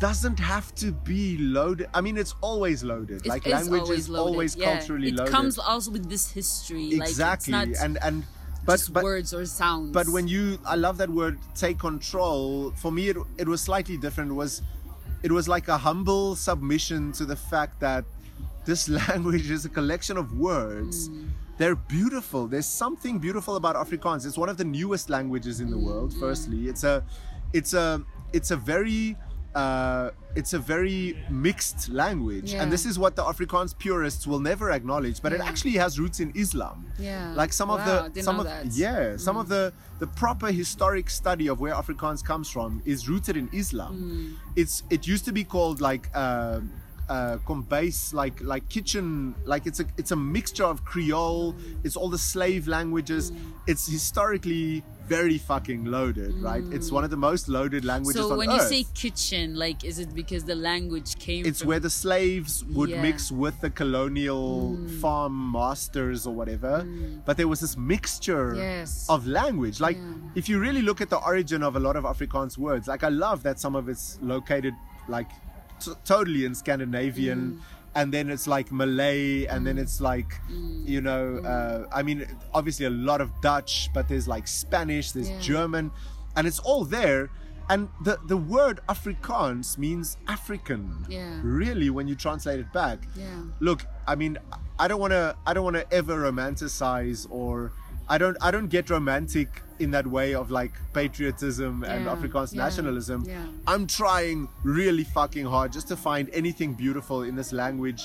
doesn't have to be loaded. I mean, it's always loaded. It like is language always is loaded. always yeah. culturally it loaded. It comes also with this history. exactly, Like and and but but words or sounds. but when you i love that word take control for me it, it was slightly different it was it was like a humble submission to the fact that this language is a collection of words Mm. they're beautiful there's something beautiful about afrikaans it's one of the newest languages in the world Mm. firstly it's a it's a it's a very uh, it's a very mixed language Yeah. and this is what the afrikaans purists will never acknowledge but it actually has roots in islam Yeah. like some of the some of that. Mm. yeah some of the the proper historic study of where afrikaans comes from is rooted in islam Mm. it's it used to be called like uh uh, kombuis, like like kitchen, like it's a it's a mixture of Creole. It's all the slave languages. Mm. It's historically very fucking loaded, right? It's mm. one of the most loaded languages so when earth. you say kitchen, like, is it because the language came? it's from, where the slaves would Yeah. Mm. mix with the colonial mm. farm masters or whatever. Mm. But there was this mixture Yes. of language. Like, Yeah. if you really look at the origin of a lot of Afrikaans words, like I love that some of it's located like t- totally in Scandinavian. Mm. And then it's like Malay, and then it's like, Mm. you know, uh, I mean, obviously a lot of Dutch, but there's like Spanish, there's Yeah. German, and it's all there. And the, the word Afrikaans means African. Yeah. Really, when you translate it back. Yeah. Look, I mean, I don't want to. I don't want to ever romanticize or. I don't. I don't get romantic in that way of like patriotism and Yeah, Afrikaans yeah, nationalism. yeah. I'm trying really fucking hard just to find anything beautiful in this language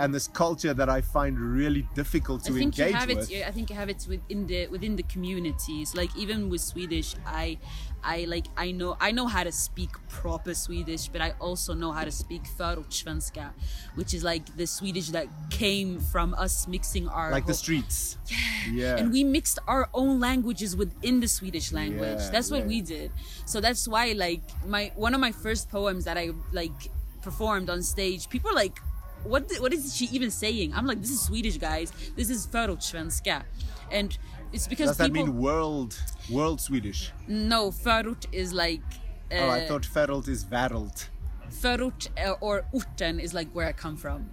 and this culture that I find really difficult to Mm. I think you engage have with. it. I think you have it within the within the communities. Like even with Swedish, I, I like I know I know how to speak proper Swedish, but I also know how to speak förortssvenska, which is like the Swedish that came from us mixing our like the streets. Yeah. and we mixed our own languages within the Swedish language. Yeah, that's what yeah. we did. So that's why like my one of my first poems that I like performed on stage, people like, what what is she even saying? I'm like, this is Swedish guys. This is förortssvenska. And it's because Does that people mean world world Swedish? no förort is like uh, oh, I thought Feralt is Wêreld. förort uh, or orten is like where I come from.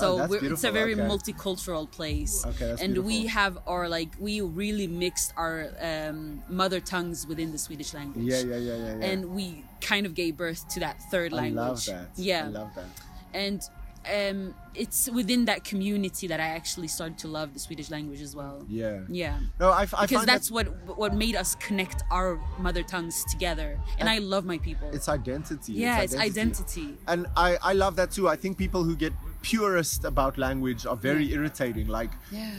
So Oh, it's a very okay. multicultural place, Okay, and we have our like we really mixed our um, mother tongues within the Swedish language. Yeah, yeah, yeah, yeah, yeah. And we kind of gave birth to that third I language. love that. Yeah, I love that. and um, it's within that community that I actually started to love the Swedish language as well. Yeah. Yeah. No, I, I because that's that what what made us connect our mother tongues together, and I love my people. it's identity. yeah, it's identity. And I, I love that too. I think people who get purist about language are very irritating. Like Yeah.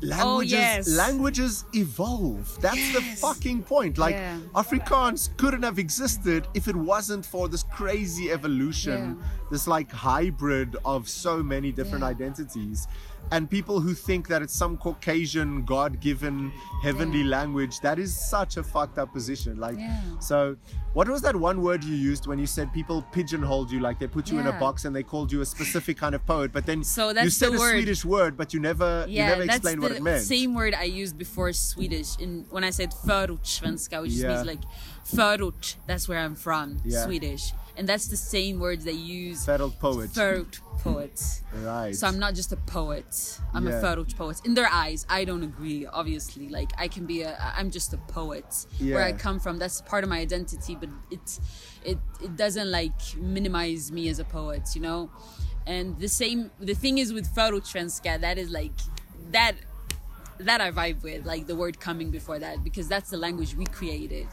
languages, oh, yes. languages evolve. That's the fucking point. Like Yeah. Afrikaans couldn't have existed if it wasn't for this crazy evolution, Yeah. this like hybrid of so many different Yeah. identities. And people who think that it's some Caucasian, God-given, heavenly Yeah. language, that is such a fucked up position. Like, Yeah. so what was that one word you used when you said people pigeonholed you, like they put you in a box and they called you a specific kind of poet, but then So you said a word. Swedish word, but you never, you Yeah, never that's explained what it meant. same word I used before Swedish. In when I said förortssvenska, which Yeah. means like förort. That's where I'm from, Yeah. Swedish, and that's the same words they use. Federal poet. Förort poet. right. So I'm not just a poet. I'm Yeah. a förort poet. In their eyes, I don't agree. Obviously, like I can be a. I'm just a poet. Yeah. Where I come from, that's part of my identity. But it, it, it doesn't like minimize me as a poet, you know. And the same. The thing is with förortssvenska, that is like that that I vibe with, like the word coming before that, because that's the language we created.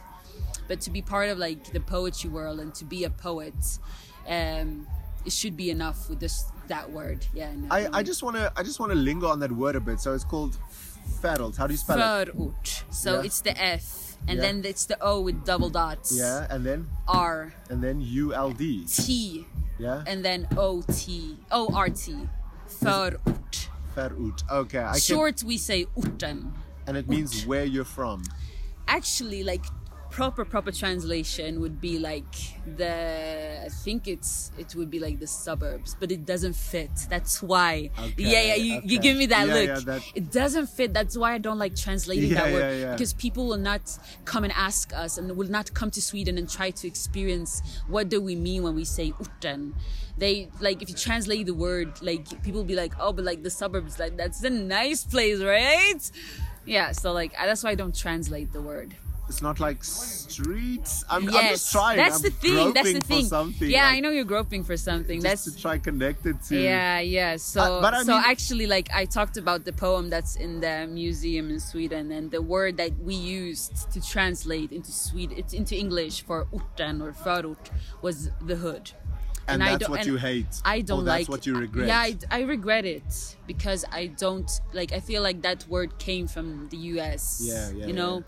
But to be part of like the poetry world and to be a poet, um, it should be enough with this that word. Yeah. No, I, I just want to I just want to linger on that word a bit. So it's called Feralt. How do you spell it? Förort. So Yeah. it's the F, and Yeah. then it's the O with double dots. Yeah, and then R and then U L D. T, Yeah, and then O T O R T. Förort. Ferut. Okay, I can, Short, we say orten. and it means where you're from. actually like proper proper translation would be like the i think it's it would be like the suburbs but it doesn't fit. That's why. Okay, yeah yeah you, you give me that Yeah, look. yeah, that- it doesn't fit. That's why i don't like translating Yeah, that word because people will not come and ask us and will not come to sweden and try to experience what do we mean when we say orten they like if you translate the word like people will be like oh but like the suburbs like that's a nice place right? Yeah so like that's why i don't translate the word It's not like streets. I'm, yes, I'm just trying. that's I'm the thing. That's the thing. something, yeah, like, I know you're groping for something. Just That's to try connected to. yeah, yeah. So, Uh, but I so mean- actually, like I talked about the poem that's in the museum in Sweden, and the word that we used to translate into Sweden, it's into English for orten or förort was the hood. And I that's what and you hate. I don't like. that's what you regret. Yeah, I, I regret it because I don't like. I feel like that word came from the U.S. Yeah, yeah, You know,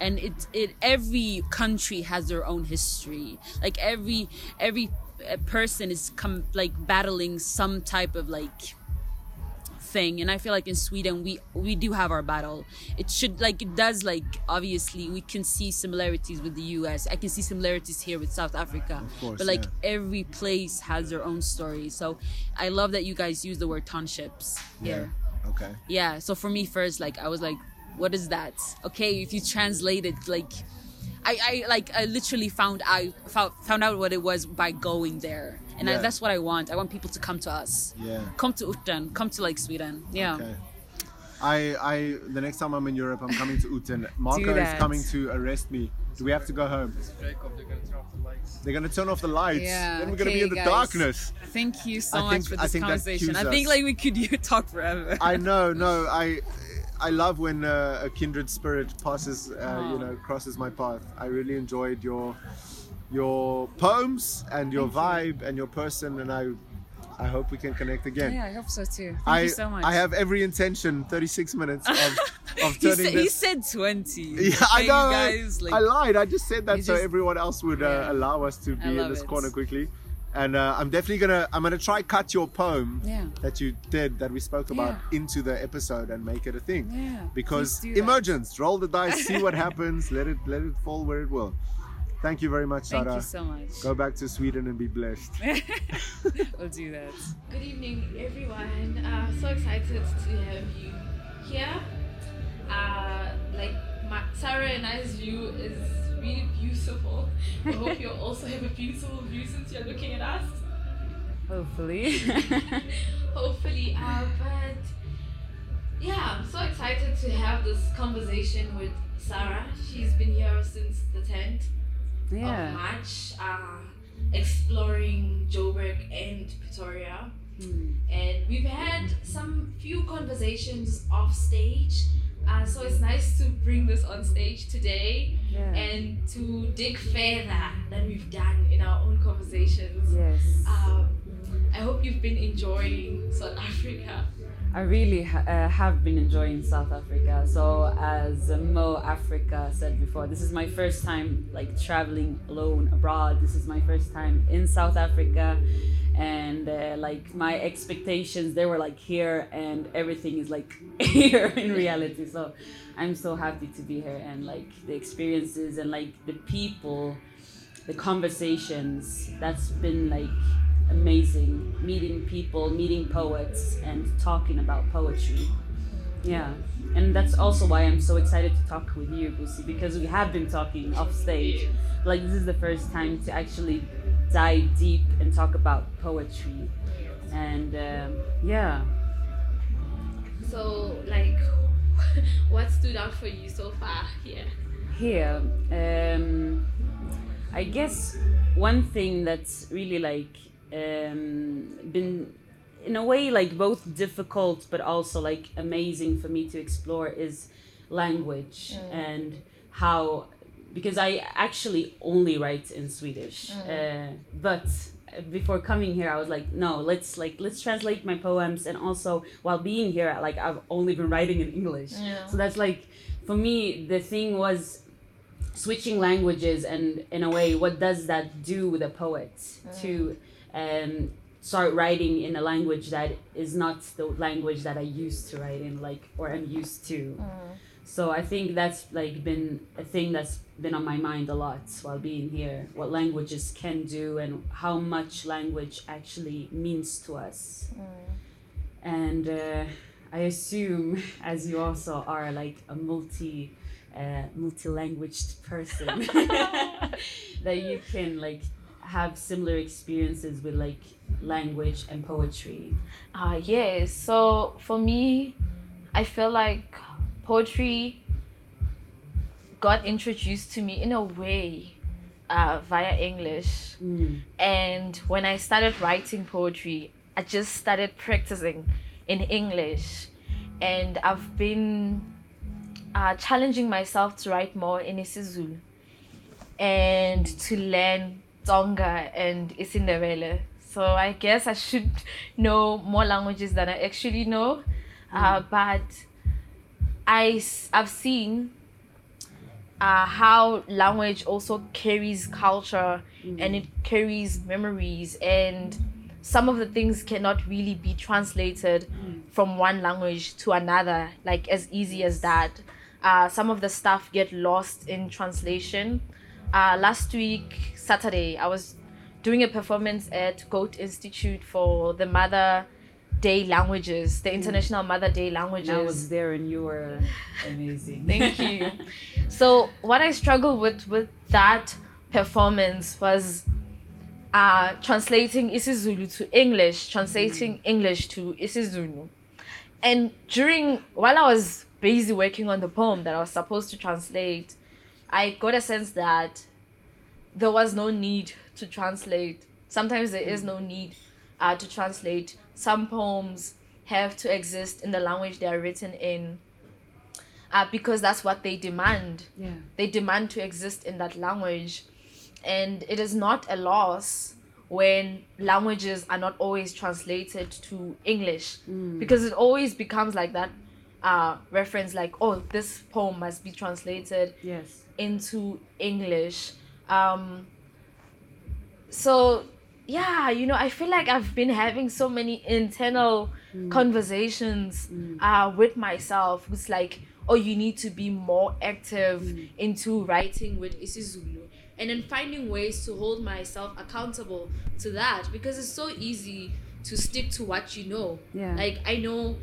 and it it every country has their own history. Like every every uh, person is come like battling some type of like thing and i feel like in sweden we we do have our battle it should like it does like obviously we can see similarities with the us i can see similarities here with south africa course, but like yeah. every place has their own story so i love that you guys use the word townships yeah. Okay. yeah so for me first like i was like what is that okay if you translate it like i i like i literally found out found, found out what it was by going there and I, that's what i want i want people to come to us Yeah. come to Orten, come to like sweden yeah Okay. I, I, the next time I'm in Europe, I'm coming to Orten. Marco is coming to arrest me. Do we have to go home? They're gonna turn off the lights. Yeah, Then we're gonna be in the guys. darkness. thank you so I much think- for I this think conversation i think like we could talk forever I know, no, I, I love when uh, a kindred spirit passes, uh, you know, crosses my path. I really enjoyed your, your poems and your vibe and your person, and I, I hope we can connect again. yeah i hope so too thank I, you so much I have every intention, 36 minutes of, of he, turning said, he said 20 Yeah, I know. guys, like, I lied. I just said that so just- everyone else would uh, Yeah. allow us to be in this it. corner quickly. And uh, I'm definitely gonna. I'm gonna try cut your poem Yeah. that you did that we spoke about Yeah. into the episode and make it a thing. Yeah, Because please do that. emergence, roll the dice, see what happens, let it let it fall where it will. Thank you very much, thank you so much Go back to Sweden and be blessed. we'll do that Good evening, everyone. Uh, so excited to have you here. Uh, like my, Sarah and I's view is really beautiful. I hope you also have a beautiful view since you're looking at us. hopefully Hopefully, uh, but yeah, I'm so excited to have this conversation with Sarah. She's been here since the 10th of yeah March, uh, exploring Joburg and Pretoria. Hmm. And we've had some few conversations off stage. Uh, so it's nice to bring this on stage today Yeah. and to dig further than we've done in our own conversations. yes Um, I hope you've been enjoying South Africa. I really ha- uh, have been enjoying South Africa. So, as Mo Africa said before, this is my first time like traveling alone abroad. This is my first time in South Africa, and uh, like my expectations, they were like here, and everything is like here in reality. So, I'm so happy to be here, and like the experiences and like the people, the conversations. That's been like amazing meeting people meeting poets and talking about poetry yeah and that's also why i'm so excited to talk with you Busi, because we have been talking off stage like this is the first time to actually dive deep and talk about poetry. And um, yeah. So, like, what stood out for you so far here? here um i guess one thing that's really like um been in a way like both difficult but also like amazing for me to explore is language and how because I actually only write in Swedish. Uh, but before coming here, I was like, no, let's like let's translate my poems. And also while being here, like I've only been writing in English. Yeah. So that's like for me, the thing was switching languages and in a way, what does that do with a poet to um, start writing in a language that is not the language that I used to write in, like or I'm used to. So I think that's like been a thing that's been on my mind a lot while being here. What languages can do and how much language actually means to us. And uh, I assume, as you also are like a multi, uh, multi-languaged person, that you can like have similar experiences with like language and poetry. Uh, yes. So for me, I feel like poetry got introduced to me in a way uh, via English. And when I started writing poetry, I just started practicing in English. And I've been uh, challenging myself to write more in isiZulu and to learn Tonga and Isindebele. So I guess I should know more languages than I actually know. Uh, but I, I've seen uh, how language also carries culture and it carries memories and some of the things cannot really be translated from one language to another like as easy as that. Uh, some of the stuff get lost in translation. Uh, last week saturday i was doing a performance at Goethe institute for the mother day languages the international mother day languages I was there and you were amazing. Thank you. so what I struggled with with that performance was uh, translating isiZulu to English, translating English to isiZulu, and during while I was busy working on the poem that I was supposed to translate, I got a sense that there was no need to translate. Sometimes there is no need uh, to translate. Some poems have to exist in the language they are written in uh, because that's what they demand. Yeah. They demand to exist in that language. And it is not a loss when languages are not always translated to English because it always becomes like that uh, reference like, oh, this poem must be translated Yes. into English. Um, so yeah, you know, I feel like I've been having so many internal mm. conversations mm. uh, with myself. It's like, oh, you need to be more active mm. into writing with isiZulu, and then finding ways to hold myself accountable to that because it's so easy to stick to what you know. Yeah. Like I know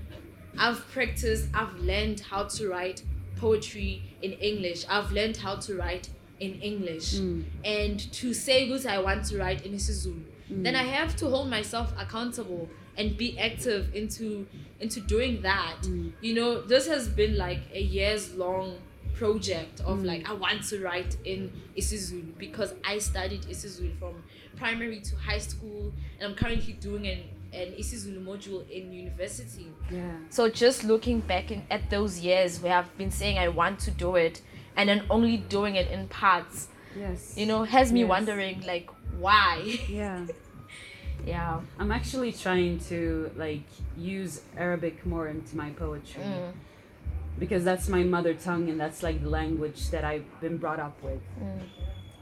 I've practiced, I've learned how to write poetry in English. I've learned how to write in English. And to say good I want to write in isiZulu, then mm. I have to hold myself accountable and be active into into doing that. Mm. You know, this has been like a years long project of mm. like I want to write in isiZulu because I studied isiZulu from primary to high school and I'm currently doing an an isiZulu module in university. Yeah. So just looking back in, at those years where I've been saying I want to do it and then only doing it in parts, Yes. you know, has me Yes. wondering like why. Yeah. yeah. I'm actually trying to like use Arabic more into my poetry mm. because that's my mother tongue and that's like the language that I've been brought up with. Mm.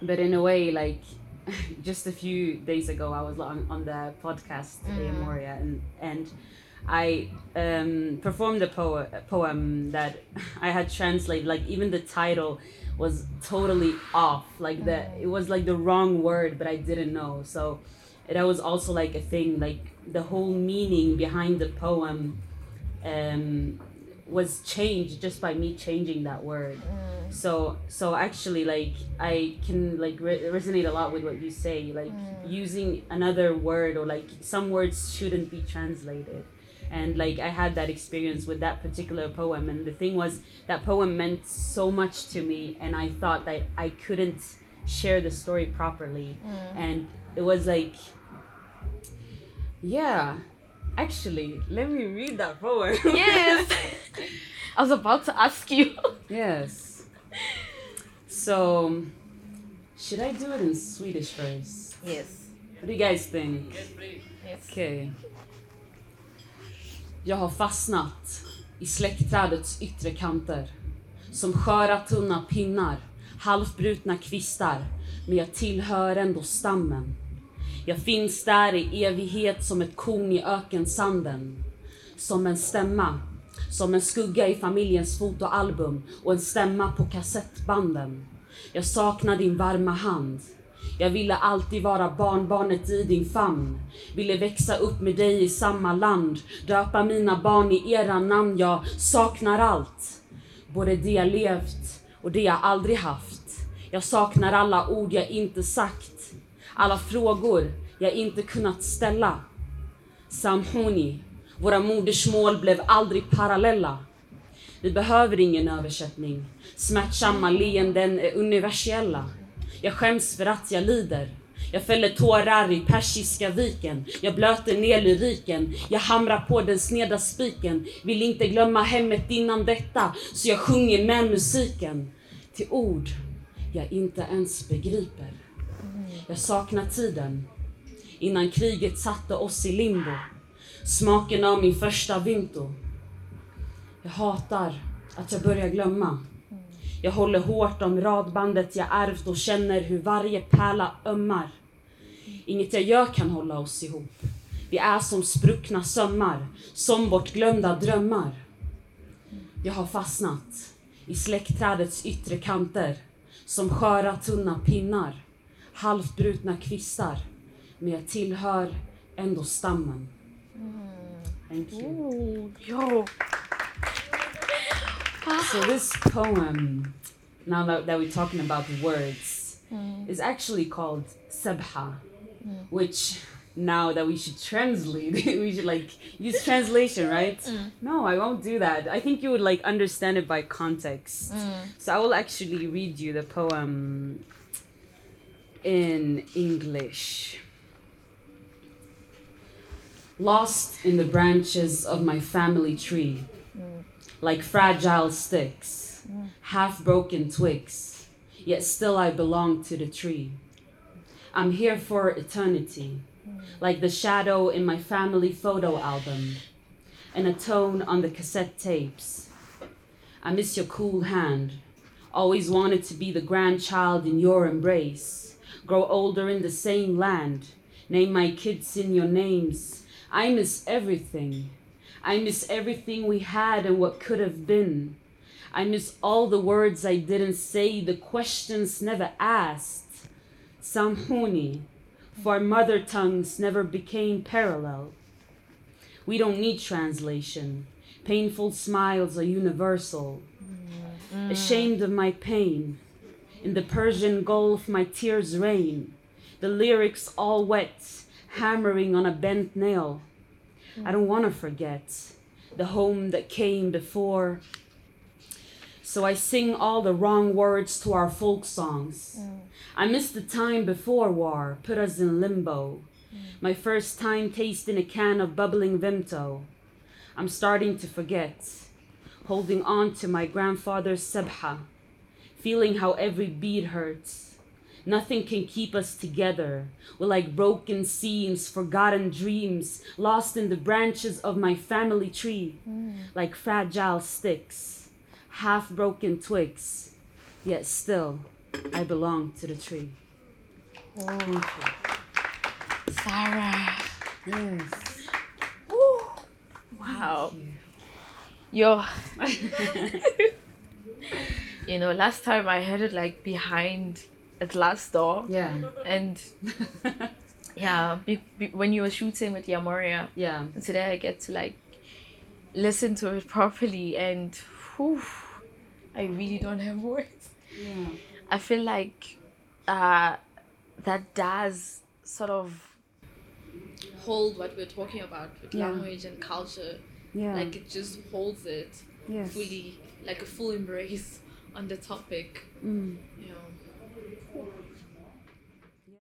But in a way, like just a few days ago, I was on, on the podcast mm. in Moria and and I um, performed a, po- a poem that I had translated. Like even the title was totally off. Like the it was like the wrong word, but I didn't know. So that was also like a thing. Like the whole meaning behind the poem um, was changed just by me changing that word. So so actually, like I can like re- resonate a lot with what you say. Like using another word or like some words shouldn't be translated. And like I had that experience with that particular poem, and the thing was that poem meant so much to me, and I thought that I couldn't share the story properly, mm. and it was like, yeah, Actually, let me read that poem. Yes. I was about to ask you. yes. So, should I do it in Swedish first? Yes. What do you guys think? Yes. Okej. Jag har fastnat i släktträdets yttre kanter. Som sköra tunna pinnar, halvbrutna kvistar. Men jag tillhör ändå stammen. Jag finns där i evighet som ett korn i ökensanden. Som en stämma, som en skugga i familjens fotoalbum och en stämma på kassettbanden. Jag saknar din varma hand. Jag ville alltid vara barnbarnet i din famn. Ville växa upp med dig i samma land. Döpa mina barn i era namn. Jag saknar allt. Både det jag levt och det jag aldrig haft. Jag saknar alla ord jag inte sagt. Alla frågor jag inte kunnat ställa. Samhoni, våra modersmål blev aldrig parallella. Vi behöver ingen översättning. Smärtsamma leenden är universella. Jag skäms för att jag lider. Jag fäller tårar i Persiska viken. Jag blöter ner lyriken. Jag hamrar på den sneda spiken. Vill inte glömma hemmet innan detta. Så jag sjunger med musiken. Till ord jag inte ens begriper. Jag saknar tiden. Innan kriget satte oss i limbo. Smaken av min första vinto. Jag hatar att jag börjar glömma. Jag håller hårt om radbandet jag ärvt och känner hur varje pärla ömmar. Inget jag gör kan hålla oss ihop. Vi är som spruckna sömmar, som bortglömda drömmar. Jag har fastnat i släktträdets yttre kanter, som sköra tunna pinnar, halvt brutna kvistar. Men jag tillhör ändå stammen. Thank you. Yo. So this poem, now that, that we're talking about words, mm. is actually called Sabha, mm. which now that we should translate, we should like use translation, right? Mm. No, I won't do that. I think you would like understand it by context. So I will actually read you the poem in English. Lost in the branches of my family tree like fragile sticks, mm. half broken twigs, yet still I belong to the tree. I'm here for eternity, mm. like the shadow in my family photo album, and a tone on the cassette tapes. I miss your cool hand, always wanted to be the grandchild in your embrace, grow older in the same land, name my kids in your names. I miss everything. I miss everything we had and what could have been. I miss all the words I didn't say, the questions never asked. Samhuni, for mother tongues never became parallel. We don't need translation. Painful smiles are universal. Mm-hmm. Ashamed of my pain, in the Persian Gulf my tears rain. The lyrics all wet, hammering on a bent nail. I don't want to forget the home that came before. So I sing all the wrong words to our folk songs. Mm. I miss the time before war, put us in limbo. Mm. My first time tasting a can of bubbling Vimto. I'm starting to forget, holding on to my grandfather's sebha, feeling how every bead hurts. Nothing can keep us together. We're like broken seams, forgotten dreams, lost in the branches of my family tree, mm. like fragile sticks, half broken twigs. Yet still, I belong to the tree. Oh. Thank you. Sarah. Yes. Wow. Yo. you know, last time I had it like behind a glass door. Yeah. And yeah, be, be, when you were shooting with Yamoria, Yeah. and today I get to like listen to it properly and whew, I really don't have words. Yeah. I feel like uh, that does sort of hold what we're talking about with Yeah. language and culture. Yeah. Like it just holds it yes. fully, like a full embrace on the topic. Mm. You know.